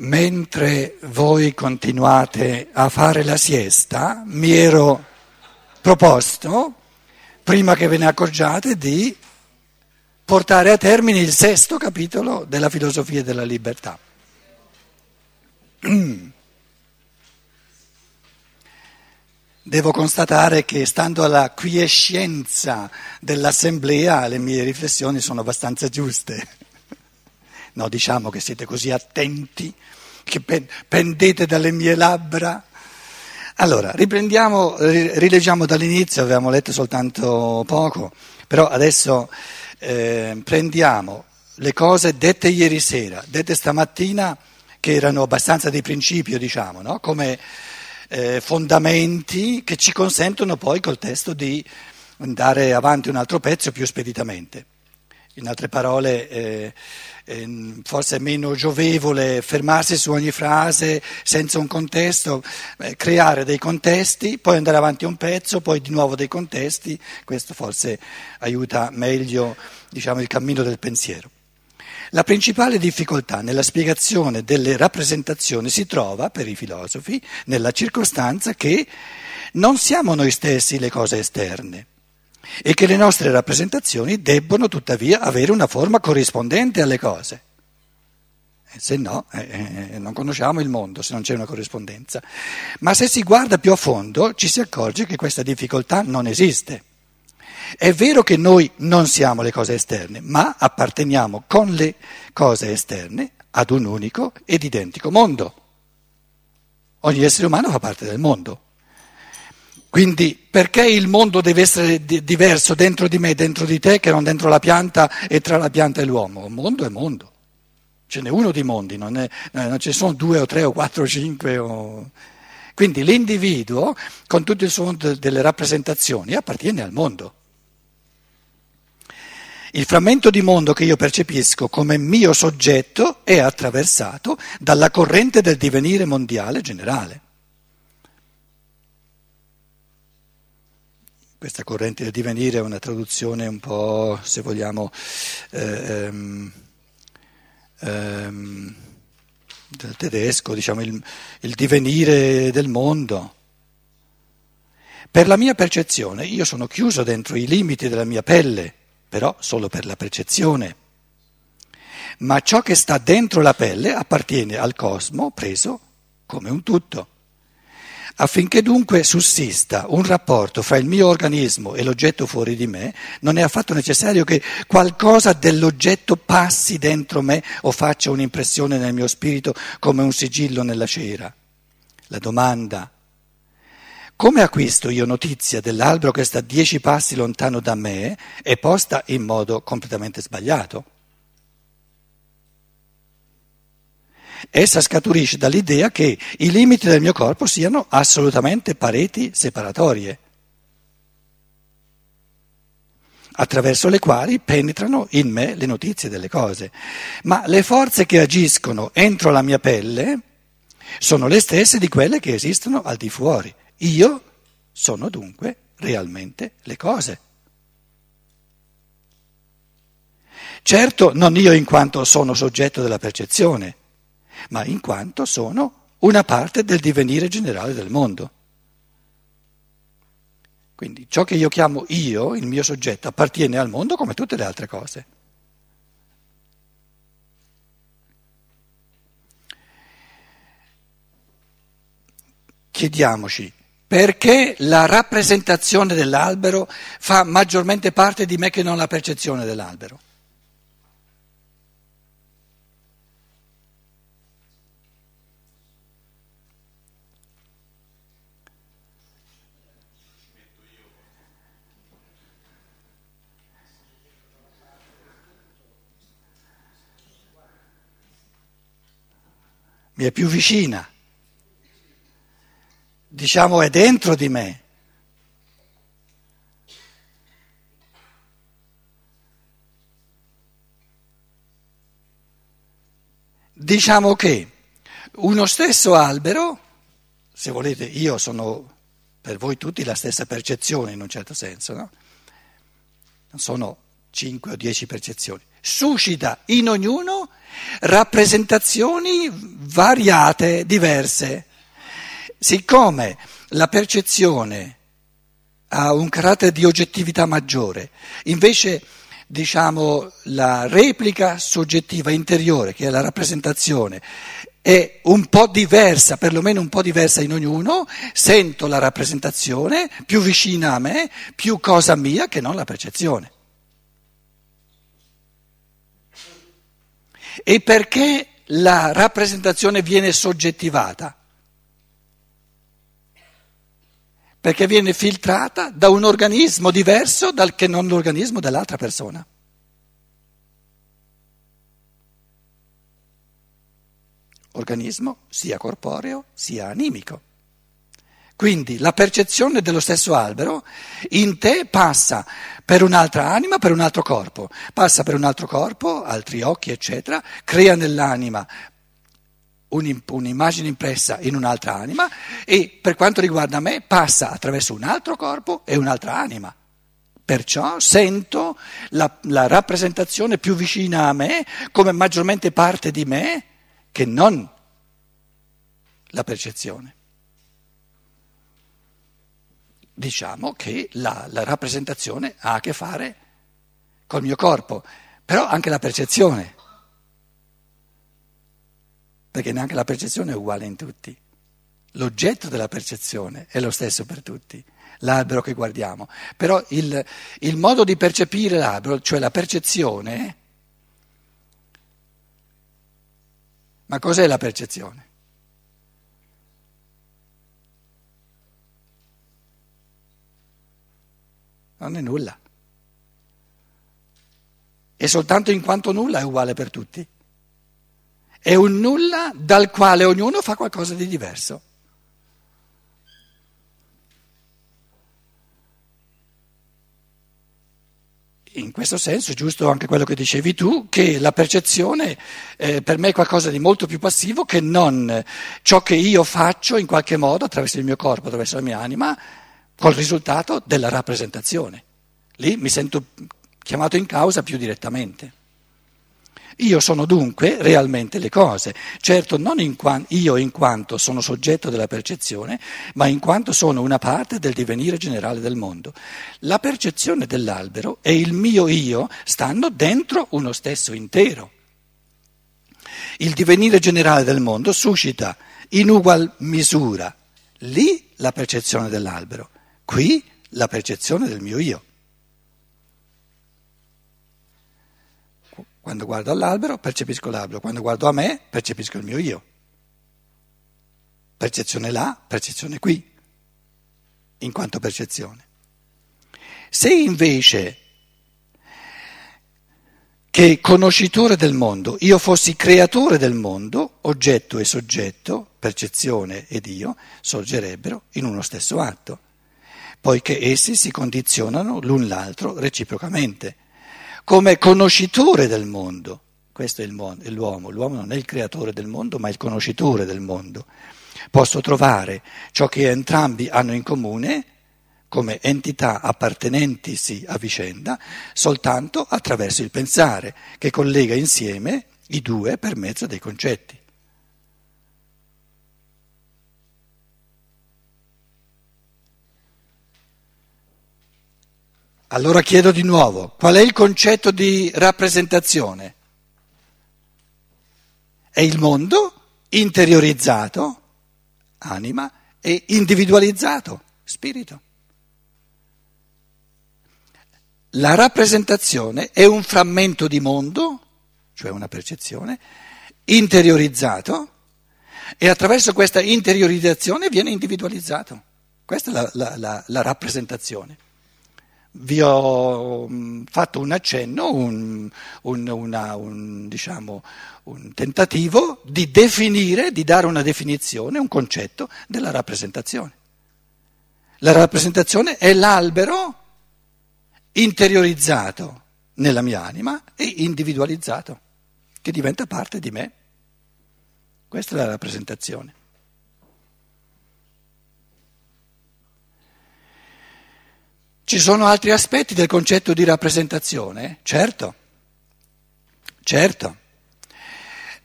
mentre voi continuate a fare la siesta, mi ero proposto, prima che ve ne accorgiate, di portare a termine il sesto capitolo della filosofia della libertà. Devo constatare che stando alla quiescenza dell'assemblea le mie riflessioni sono abbastanza giuste. No, diciamo che siete così attenti, che pendete dalle mie labbra. Allora, riprendiamo, rileggiamo dall'inizio, avevamo letto soltanto poco, però adesso eh, prendiamo le cose dette ieri sera, dette stamattina, che erano abbastanza di principio, diciamo, no? come eh, fondamenti che ci consentono poi col testo di andare avanti un altro pezzo più speditamente. In altre parole, eh, eh, forse è meno giovevole fermarsi su ogni frase senza un contesto, eh, creare dei contesti, poi andare avanti un pezzo, poi di nuovo dei contesti, questo forse aiuta meglio diciamo, il cammino del pensiero. La principale difficoltà nella spiegazione delle rappresentazioni si trova, per i filosofi, nella circostanza che non siamo noi stessi le cose esterne e che le nostre rappresentazioni debbono tuttavia avere una forma corrispondente alle cose. E se no, eh, eh, non conosciamo il mondo se non c'è una corrispondenza. Ma se si guarda più a fondo ci si accorge che questa difficoltà non esiste. È vero che noi non siamo le cose esterne, ma apparteniamo con le cose esterne ad un unico ed identico mondo. Ogni essere umano fa parte del mondo. Quindi perché il mondo deve essere di- diverso dentro di me, dentro di te, che non dentro la pianta e tra la pianta e l'uomo? Il mondo è mondo. Ce n'è uno di mondi, non, è, eh, non ci sono due o tre o quattro o cinque. O... Quindi l'individuo, con tutto il suo mondo delle rappresentazioni, appartiene al mondo. Il frammento di mondo che io percepisco come mio soggetto è attraversato dalla corrente del divenire mondiale generale. Questa corrente del divenire è una traduzione un po', se vogliamo, eh, ehm, del tedesco, diciamo il, il divenire del mondo. Per la mia percezione io sono chiuso dentro i limiti della mia pelle, però solo per la percezione. Ma ciò che sta dentro la pelle appartiene al cosmo preso come un tutto. Affinché dunque sussista un rapporto fra il mio organismo e l'oggetto fuori di me, non è affatto necessario che qualcosa dell'oggetto passi dentro me o faccia un'impressione nel mio spirito come un sigillo nella cera. La domanda, come acquisto io notizia dell'albero che sta dieci passi lontano da me, è posta in modo completamente sbagliato. Essa scaturisce dall'idea che i limiti del mio corpo siano assolutamente pareti separatorie, attraverso le quali penetrano in me le notizie delle cose. Ma le forze che agiscono entro la mia pelle sono le stesse di quelle che esistono al di fuori. Io sono dunque realmente le cose. Certo, non io in quanto sono soggetto della percezione ma in quanto sono una parte del divenire generale del mondo. Quindi ciò che io chiamo io, il mio soggetto, appartiene al mondo come tutte le altre cose. Chiediamoci perché la rappresentazione dell'albero fa maggiormente parte di me che non la percezione dell'albero. Mi è più vicina, diciamo è dentro di me. Diciamo che uno stesso albero, se volete, io sono per voi tutti la stessa percezione in un certo senso, no? Non sono cinque o dieci percezioni, suscita in ognuno rappresentazioni variate, diverse. Siccome la percezione ha un carattere di oggettività maggiore, invece diciamo la replica soggettiva interiore, che è la rappresentazione, è un po' diversa, perlomeno un po' diversa in ognuno, sento la rappresentazione più vicina a me, più cosa mia che non la percezione. E perché la rappresentazione viene soggettivata? Perché viene filtrata da un organismo diverso dal che non l'organismo dell'altra persona. Organismo sia corporeo sia animico. Quindi la percezione dello stesso albero in te passa per un'altra anima, per un altro corpo, passa per un altro corpo, altri occhi, eccetera, crea nell'anima un'immagine impressa in un'altra anima e per quanto riguarda me passa attraverso un altro corpo e un'altra anima. Perciò sento la, la rappresentazione più vicina a me come maggiormente parte di me che non la percezione diciamo che la, la rappresentazione ha a che fare col mio corpo, però anche la percezione, perché neanche la percezione è uguale in tutti. L'oggetto della percezione è lo stesso per tutti, l'albero che guardiamo, però il, il modo di percepire l'albero, cioè la percezione, ma cos'è la percezione? Non è nulla. E soltanto in quanto nulla è uguale per tutti. È un nulla dal quale ognuno fa qualcosa di diverso. In questo senso è giusto anche quello che dicevi tu, che la percezione eh, per me è qualcosa di molto più passivo che non ciò che io faccio in qualche modo attraverso il mio corpo, attraverso la mia anima, col risultato della rappresentazione. Lì mi sento chiamato in causa più direttamente. Io sono dunque realmente le cose, certo non in qua- io in quanto sono soggetto della percezione, ma in quanto sono una parte del divenire generale del mondo. La percezione dell'albero e il mio io stanno dentro uno stesso intero. Il divenire generale del mondo suscita in ugual misura lì la percezione dell'albero Qui la percezione del mio io. Quando guardo all'albero percepisco l'albero, quando guardo a me percepisco il mio io. Percezione là, percezione qui, in quanto percezione. Se invece che conoscitore del mondo, io fossi creatore del mondo, oggetto e soggetto, percezione ed io, sorgerebbero in uno stesso atto poiché essi si condizionano l'un l'altro reciprocamente. Come conoscitore del mondo, questo è, mondo, è l'uomo, l'uomo non è il creatore del mondo, ma il conoscitore del mondo. Posso trovare ciò che entrambi hanno in comune come entità appartenentisi a vicenda soltanto attraverso il pensare che collega insieme i due per mezzo dei concetti. Allora chiedo di nuovo, qual è il concetto di rappresentazione? È il mondo interiorizzato, anima, e individualizzato, spirito. La rappresentazione è un frammento di mondo, cioè una percezione, interiorizzato e attraverso questa interiorizzazione viene individualizzato. Questa è la, la, la, la rappresentazione vi ho mm, fatto un accenno, un, un, una, un, diciamo, un, tentativo di definire, di dare una definizione, un concetto della rappresentazione. La rappresentazione è l'albero interiorizzato nella mia anima e individualizzato, che diventa parte di me. Questa è la rappresentazione. Ci sono altri aspetti del concetto di rappresentazione? Certo, certo.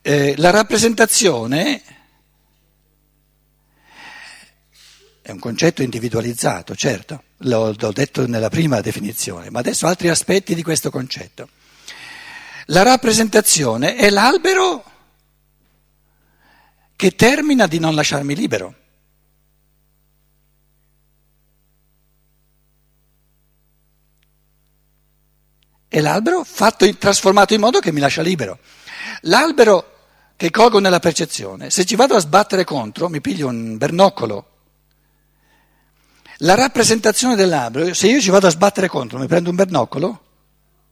eh, la rappresentazione è un concetto individualizzato, certo, l'ho, l'ho detto nella prima definizione, ma adesso altri aspetti di questo concetto. La rappresentazione è l'albero che termina di non lasciarmi libero. È l'albero fatto, trasformato in modo che mi lascia libero. L'albero che colgo nella percezione, se ci vado a sbattere contro, mi piglio un bernoccolo. La rappresentazione dell'albero, se io ci vado a sbattere contro, mi prendo un bernoccolo?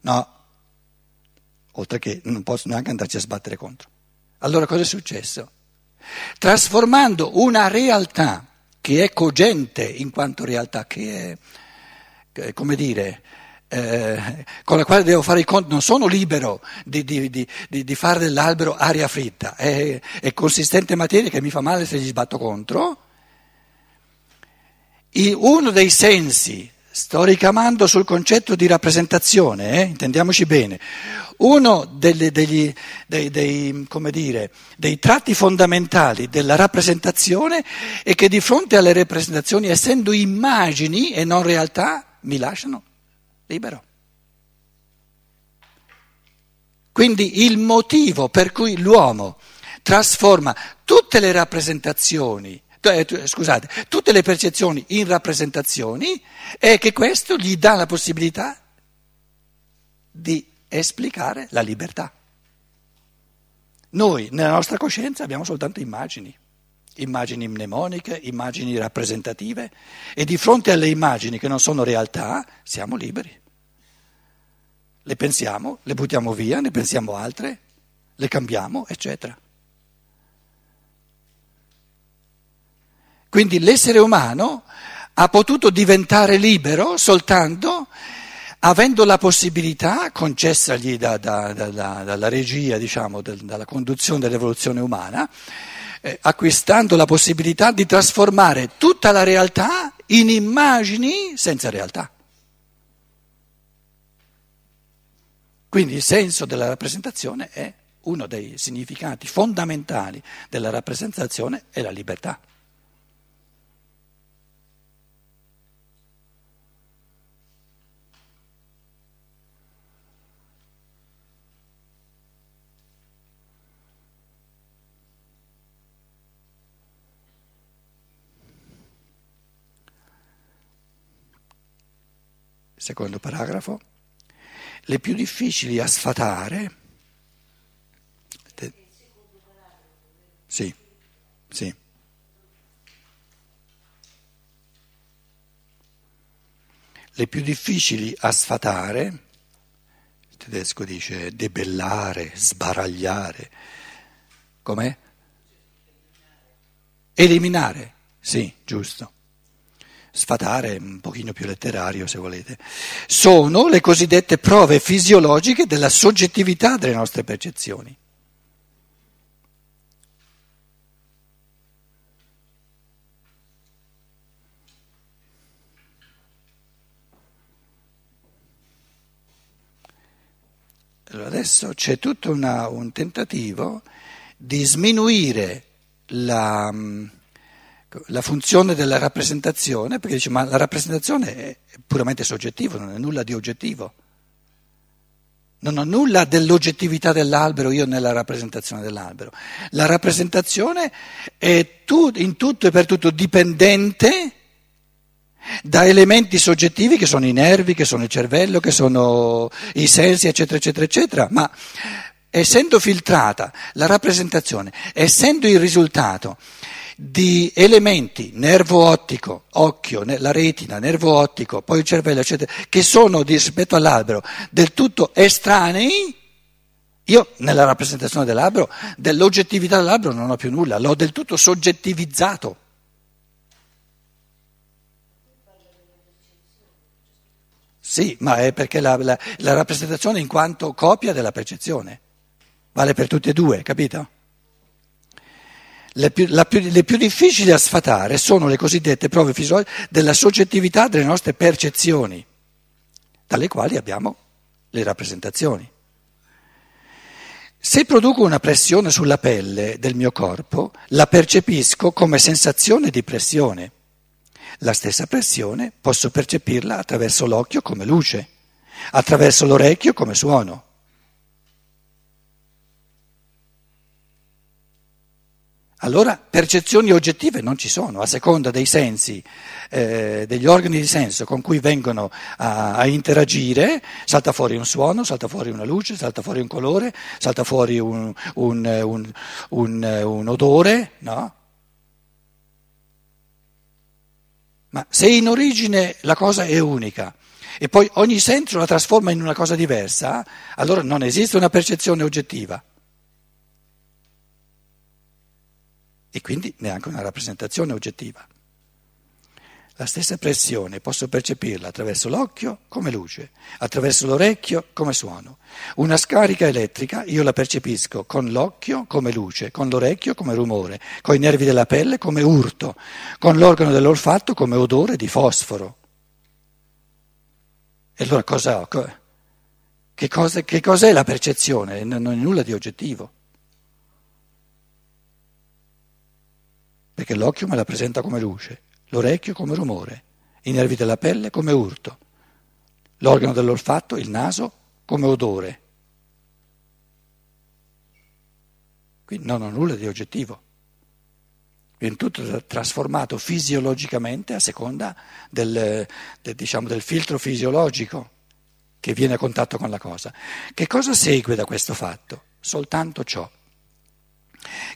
No oltre che non posso neanche andarci a sbattere contro. Allora cosa è successo? Trasformando una realtà che è cogente in quanto realtà, che è, come dire, eh, con la quale devo fare i conti, non sono libero di, di, di, di fare dell'albero aria fritta, è, è, consistente materia che mi fa male se gli sbatto contro. E uno dei sensi, sto ricamando sul concetto di rappresentazione, eh, intendiamoci bene, uno degli, degli, dei, dei, dire, dei tratti fondamentali della rappresentazione è che di fronte alle rappresentazioni, essendo immagini e non realtà, mi lasciano libero. Quindi il motivo per cui l'uomo trasforma tutte le rappresentazioni, eh, scusate, tutte le percezioni in rappresentazioni è che questo gli dà la possibilità di esplicare la libertà. Noi nella nostra coscienza abbiamo soltanto immagini, immagini mnemoniche, immagini rappresentative e di fronte alle immagini che non sono realtà siamo liberi. Le pensiamo, le buttiamo via, ne pensiamo altre, le cambiamo, eccetera. Quindi l'essere umano ha potuto diventare libero soltanto avendo la possibilità concessagli da, da, da, dalla regia, diciamo, dalla conduzione dell'evoluzione umana, eh, acquistando la possibilità di trasformare tutta la realtà in immagini senza realtà. Quindi il senso della rappresentazione è uno dei significati fondamentali della rappresentazione è la libertà. Secondo paragrafo, le più difficili a sfatare. Sì, sì. Le più difficili a sfatare, il tedesco dice debellare, sbaragliare, com'è? Eliminare, sì, giusto sfatare, un pochino più letterario se volete, sono le cosiddette prove fisiologiche della soggettività delle nostre percezioni. Adesso c'è tutto una, un tentativo di sminuire la la funzione della rappresentazione, perché dice ma la rappresentazione è puramente soggettiva, non è nulla di oggettivo. Non ho nulla dell'oggettività dell'albero io nella rappresentazione dell'albero. La rappresentazione è in tutto e per tutto dipendente da elementi soggettivi che sono i nervi, che sono il cervello, che sono i sensi, eccetera, eccetera, eccetera. Ma essendo filtrata la rappresentazione, essendo il risultato di elementi, nervo ottico, occhio, la retina, nervo ottico, poi il cervello, eccetera, che sono rispetto all'albero del tutto estranei, io nella rappresentazione dell'albero, dell'oggettività dell'albero non ho più nulla, l'ho del tutto soggettivizzato. Sì, ma è perché la, la, la rappresentazione in quanto copia della percezione vale per tutte e due, capito? Le più, più, le più, difficili da sfatare sono le cosiddette prove fisiologiche della soggettività delle nostre percezioni, dalle quali abbiamo le rappresentazioni. Se produco una pressione sulla pelle del mio corpo, la percepisco come sensazione di pressione. La stessa pressione posso percepirla attraverso l'occhio come luce, attraverso l'orecchio come suono. Allora percezioni oggettive non ci sono, a seconda dei sensi, eh, degli organi di senso con cui vengono a, a, interagire, salta fuori un suono, salta fuori una luce, salta fuori un colore, salta fuori un, un, un, un odore, no? Ma se in origine la cosa è unica e poi ogni senso la trasforma in una cosa diversa, allora non esiste una percezione oggettiva. E quindi neanche una rappresentazione oggettiva. La stessa pressione posso percepirla attraverso l'occhio come luce, attraverso l'orecchio come suono. Una scarica elettrica io la percepisco con l'occhio come luce, con l'orecchio come rumore, con i nervi della pelle come urto, con l'organo dell'olfatto come odore di fosforo. E allora cosa? Che, cosa, che cos'è la percezione? Non è nulla di oggettivo. Perché l'occhio me la presenta come luce, l'orecchio come rumore, i nervi della pelle come urto, l'organo dell'olfatto, il naso, come odore. Quindi non ho nulla di oggettivo. Viene tutto trasformato fisiologicamente a seconda del, del, diciamo, del filtro fisiologico che viene a contatto con la cosa. Che cosa segue da questo fatto? Soltanto ciò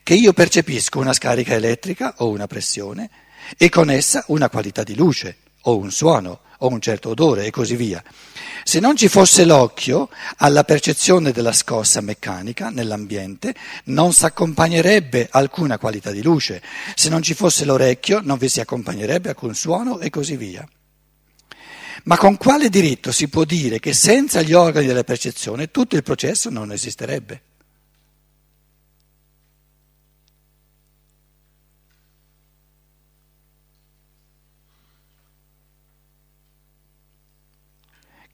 che io percepisco una scarica elettrica o una pressione e con essa una qualità di luce o un suono o un certo odore e così via. Se non ci fosse l'occhio alla percezione della scossa meccanica nell'ambiente, non si accompagnerebbe alcuna qualità di luce. Se non ci fosse l'orecchio, non vi si accompagnerebbe alcun suono e così via. Ma con quale diritto si può dire che senza gli organi della percezione tutto il processo non esisterebbe?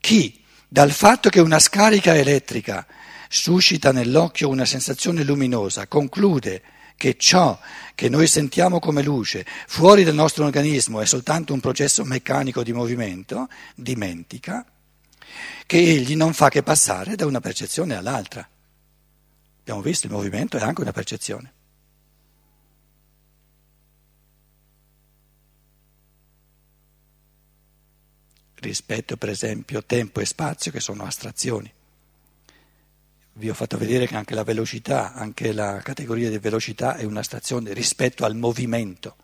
Chi dal fatto che una scarica elettrica suscita nell'occhio una sensazione luminosa conclude che ciò che noi sentiamo come luce fuori dal nostro organismo è soltanto un processo meccanico di movimento, dimentica che egli non fa che passare da una percezione all'altra. Abbiamo visto, il movimento è anche una percezione. Rispetto per esempio tempo e spazio che sono astrazioni. Vi ho fatto vedere che anche la velocità, anche la categoria di velocità è un'astrazione rispetto al movimento,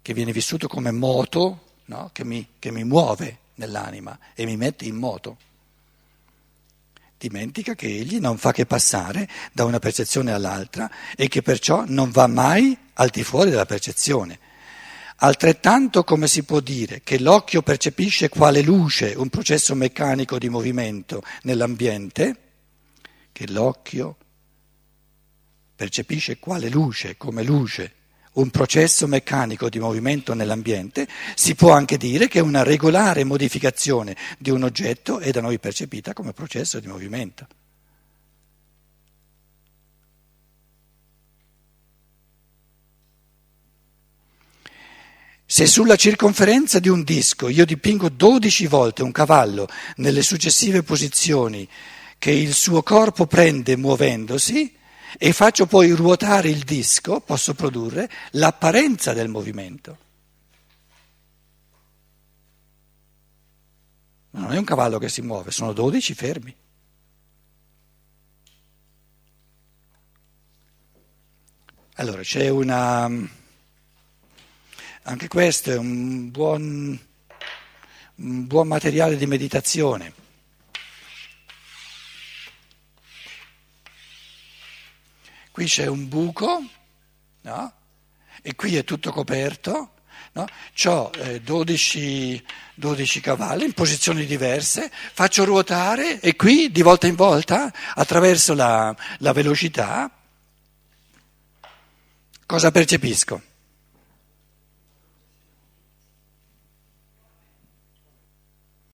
che viene vissuto come moto, no? che, mi, che mi muove nell'anima e mi mette in moto. Dimentica che egli non fa che passare da una percezione all'altra e che perciò non va mai al di fuori della percezione Altrettanto come si può dire che l'occhio percepisce quale luce un processo meccanico di movimento nell'ambiente, che l'occhio percepisce quale luce come luce un processo meccanico di movimento nell'ambiente, si può anche dire che una regolare modificazione di un oggetto è da noi percepita come processo di movimento. Se sulla circonferenza di un disco io dipingo 12 volte un cavallo nelle successive posizioni che il suo corpo prende muovendosi e faccio poi ruotare il disco, posso produrre l'apparenza del movimento. Ma non è un cavallo che si muove, sono 12 fermi. Allora c'è una anche questo è un buon, un buon materiale di meditazione. Qui c'è un buco, no? E qui è tutto coperto. No? Ho eh, 12, 12 cavalli in posizioni diverse, faccio ruotare e qui di volta in volta, attraverso la, la velocità, cosa percepisco?